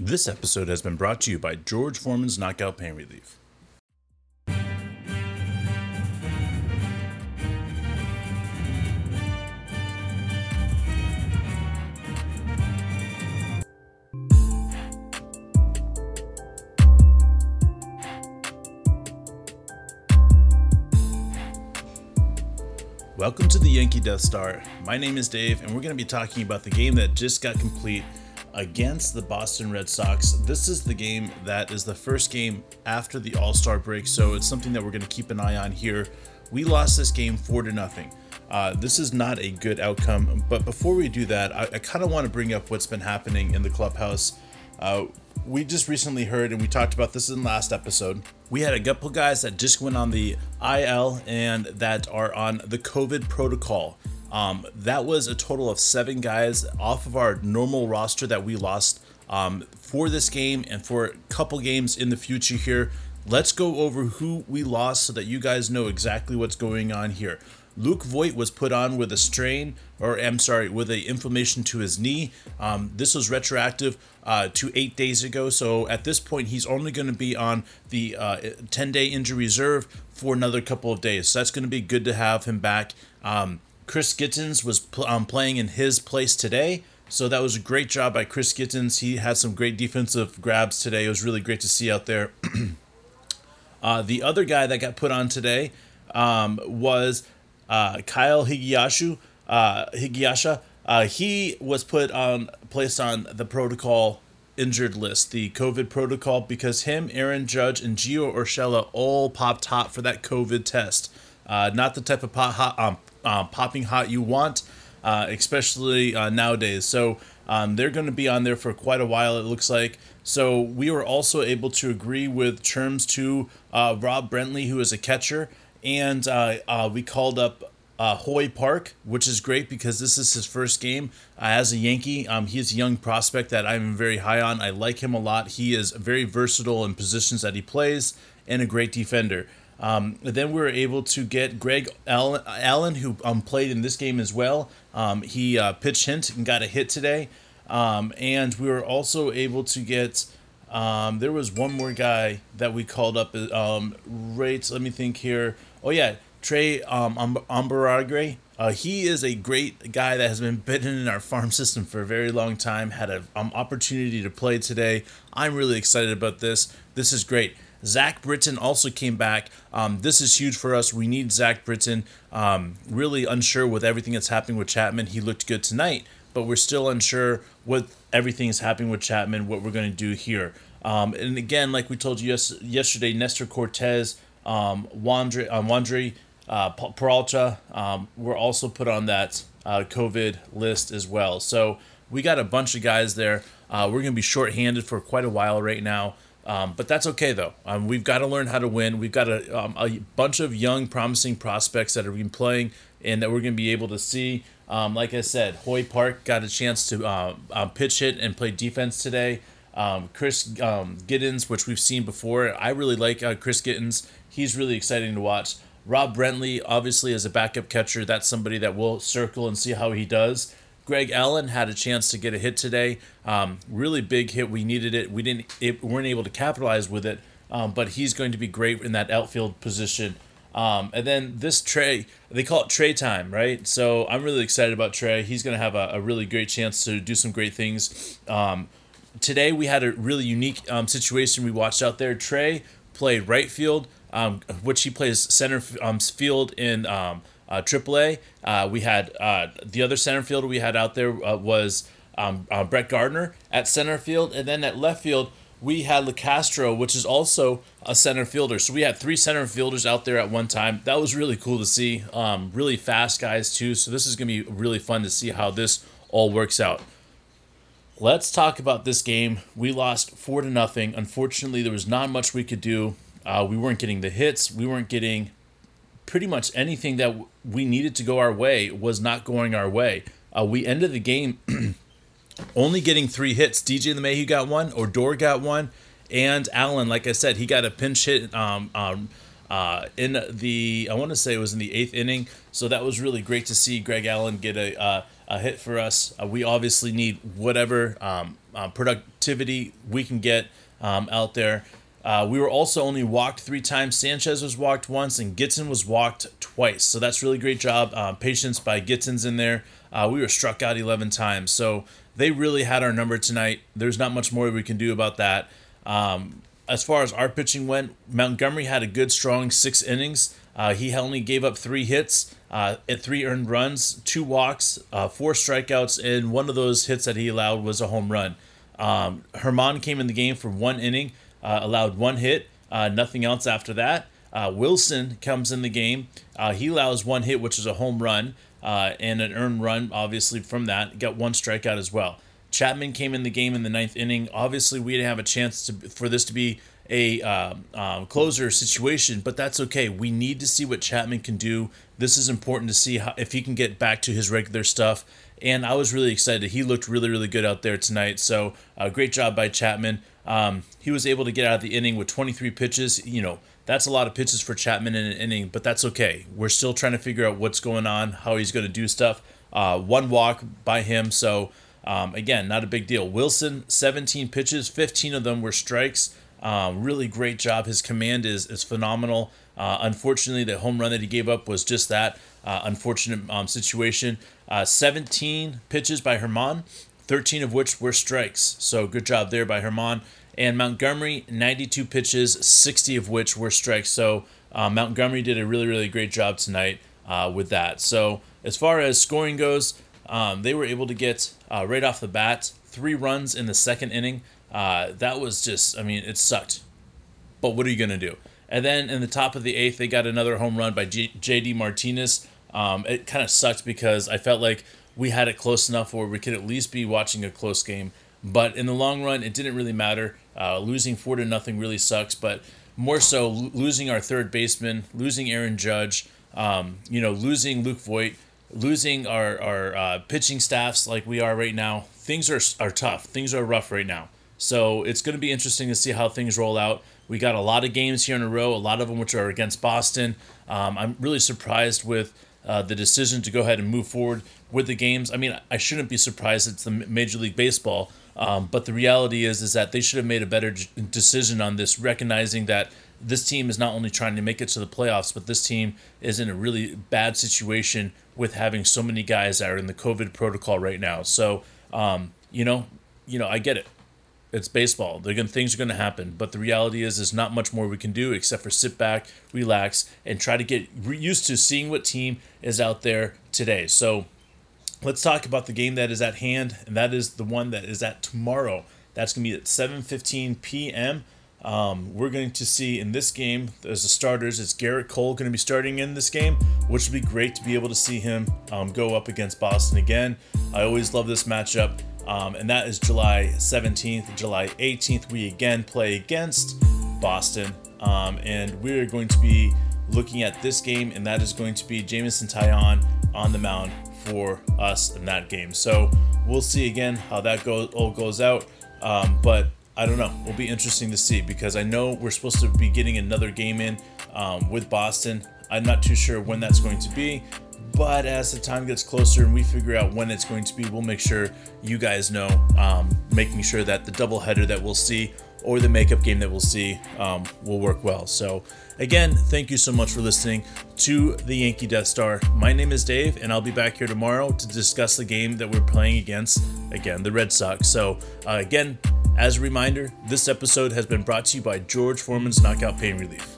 This episode has been brought to you by George Foreman's Knockout Pain Relief. Welcome to the Yankee Death Star. My name is Dave, and we're going to be talking about the game that just got complete against the Boston Red Sox. This is the game that is the first game after the All Star break, so it's something that we're going to keep an eye on here. We lost this game four to nothing. Uh, this is not a good outcome, but before we do that, I, I kind of want to bring up what's been happening in the clubhouse. Uh, we just recently heard, and we talked about this in last episode. We had a couple guys that just went on the IL and that are on the COVID protocol. Um, that was a total of seven guys off of our normal roster that we lost um, for this game and for a couple games in the future here. Let's go over who we lost so that you guys know exactly what's going on here. Luke Voit was put on with a strain, or I'm sorry, with a inflammation to his knee. Um, this was retroactive uh, to eight days ago. So at this point, he's only going to be on the uh, 10 day injury reserve for another couple of days. So that's going to be good to have him back. Um, Chris Gittens was pl- um, playing in his place today. So that was a great job by Chris Gittens. He had some great defensive grabs today. It was really great to see out there. uh, the other guy that got put on today um, was uh, Kyle Higiyashu, uh, Higiyasha. Uh, he was put on placed on the protocol injured list, the COVID protocol, because him, Aaron Judge, and Gio Urshela all popped hot for that COVID test. Uh, not the type of pop, hot, um, uh, popping hot you want, uh, especially uh, nowadays. So um, they're going to be on there for quite a while, it looks like. So we were also able to agree with terms to uh, Rob Brantly, who is a catcher, and uh, uh, we called up Hoy Park, which is great because this is his first game as a Yankee. Um, he's a young prospect that I'm very high on. I like him a lot. He is very versatile in positions that he plays and a great defender. Um, then we were able to get Greg Allen, who um, played in this game as well. Um, he uh, pitched hint and got a hit today. Um, and we were also able to get. Um, there was one more guy that we called up. Um, right, let me think here. Oh yeah, Trey um. Uh, he is a great guy that has been bitten in our farm system for a very long time. Had an opportunity to play today. I'm really excited about this. This is great. Zach Britton also came back. Um, this is huge for us. We need Zach Britton. Um, really unsure with everything that's happening with Chapman. He looked good tonight, but we're still unsure what everything is happening with Chapman, what we're going to do here. Um, and again, like we told you yes, yesterday, Nestor Cortes, um, Wandre, Wandre uh, Peralta um, were also put on that uh, COVID list as well. So we got a bunch of guys there. Uh, we're going to be shorthanded for quite a while right now. Um, but that's okay though. Um, we've got to learn how to win. We've got a, um, a bunch of young, promising prospects that have been playing and that we're going to be able to see. Um, like I said, Hoy Park got a chance to uh, uh, pitch hit and play defense today. Um, Chris um, Gittens, which we've seen before, I really like uh, Chris Gittens. He's really exciting to watch. Rob Brantly, obviously, as a backup catcher, that's somebody that we'll circle and see how he does. Greg Allen had a chance to get a hit today. Um, really big hit. We needed it. We didn't. It, weren't able to capitalize with it. Um, but he's going to be great in that outfield position. Um, and then this Trey, they call it Trey time, right? So I'm really excited about Trey. He's going to have a, a, really great chance to do some great things. Um, today we had a really unique um, situation we watched out there. Trey played right field, um, which he plays center field in uh, AAA. Uh, we had uh, the other center fielder we had out there uh, was um, uh, Brett Gardner at center field, and then at left field we had Locastro, which is also a center fielder. So we had three center fielders out there at one time. That was really cool to see. Um, really fast guys too. So this is gonna be really fun to see how this all works out. Let's talk about this game. We lost four to nothing. Unfortunately, there was not much we could do. Uh, we weren't getting the hits. We weren't getting pretty much anything that we needed to go our way was not going our way. Uh, we ended the game only getting three hits. DJ the LeMahieu got one, Odor got one, and Allen, like I said, he got a pinch hit um, um, uh, in the, I want to say it was in the eighth inning. So that was really great to see Greg Allen get a, uh, a hit for us. Uh, we obviously need whatever um, uh, productivity we can get um, out there. Uh, we were also only walked three times. Sanchez was walked once, and Gitson was walked twice. So that's really great job. Uh, patience by Gitson's in there. Uh, we were struck out 11 times. So they really had our number tonight. There's not much more we can do about that. Um, as far as our pitching went, Montgomery had a good, strong six innings. Uh, he only gave up three hits, uh, at three earned runs, two walks, uh, four strikeouts, and one of those hits that he allowed was a home run. Um, Germán came in the game for one inning, uh, allowed one hit, uh, nothing else after that. Uh, Wilson comes in the game. he allows one hit, which is a home run, and an earned run, obviously, from that. Got one strikeout as well. Chapman came in the game in the ninth inning. Obviously, we didn't have a chance to for this to be a uh, um, closer situation, but that's okay. We need to see what Chapman can do. This is important to see how, if he can get back to his regular stuff. And I was really excited. He looked really, really good out there tonight. So, uh, great job by Chapman. Um, he was able to get out of the inning with 23 pitches. You know, that's a lot of pitches for Chapman in an inning, but that's okay. We're still trying to figure out what's going on, how he's going to do stuff. Uh, one walk by him. So, um, again, not a big deal. Wilson, 17 pitches, 15 of them were strikes. Um, really great job. His command is is phenomenal. Uh, unfortunately, the home run that he gave up was just that uh, unfortunate um, situation. Uh, 17 pitches by Germán, 13 of which were strikes. So good job there by Germán. And Montgomery, 92 pitches, 60 of which were strikes. So uh, Montgomery did a really, really great job tonight uh, with that. So as far as scoring goes, um, they were able to get uh, right off the bat three runs in the second inning. Uh, that was just, I mean, it sucked. But what are you going to do? And then in the top of the eighth, they got another home run by JD Martinez. Um, it kind of sucked because I felt like we had it close enough where we could at least be watching a close game. But in the long run, it didn't really matter. Uh, losing four to nothing really sucks, but more so losing our third baseman, losing Aaron Judge, um, you know, losing Luke Voit, losing our our uh, pitching staffs like we are right now. Things are are tough. Things are rough right now. So it's going to be interesting to see how things roll out. We got a lot of games here in a row, a lot of them which are against Boston. Um, I'm really surprised with uh, the decision to go ahead and move forward with the games. I mean, I shouldn't be surprised. It's the Major League Baseball, um, but the reality is is that they should have made a better decision on this, recognizing that this team is not only trying to make it to the playoffs, but this team is in a really bad situation with having so many guys that are in the COVID protocol right now. So, um, you know, you know, I get it it's baseball. They're gonna, things are going to happen, but the reality is, there's not much more we can do except for sit back, relax, and try to get used to seeing what team is out there today. So, let's talk about the game that is at hand, and that is the one that is at tomorrow. That's going to be at 7:15 p.m. Um, we're going to see in this game as the starters, it's Gerrit Cole going to be starting in this game, which would be great to be able to see him um, go up against Boston again. I always love this matchup. Um, and that is July 17th. July 18th, we again play against Boston. Um, and we're going to be looking at this game, and that is going to be Jameson Taillon on the mound for us in that game. So we'll see again how that goes all goes out. Um, but I don't know. It'll be interesting to see because I know we're supposed to be getting another game in um, with Boston. I'm not too sure when that's going to be, but as the time gets closer and we figure out when it's going to be, we'll make sure you guys know, um, making sure that the doubleheader that we'll see or the makeup game that we'll see um, will work well. So, again, thank you so much for listening to the Yankee Death Star. My name is Dave, and I'll be back here tomorrow to discuss the game that we're playing against, again, the Red Sox. So, uh, again, as a reminder, this episode has been brought to you by George Foreman's Knockout Pain Relief.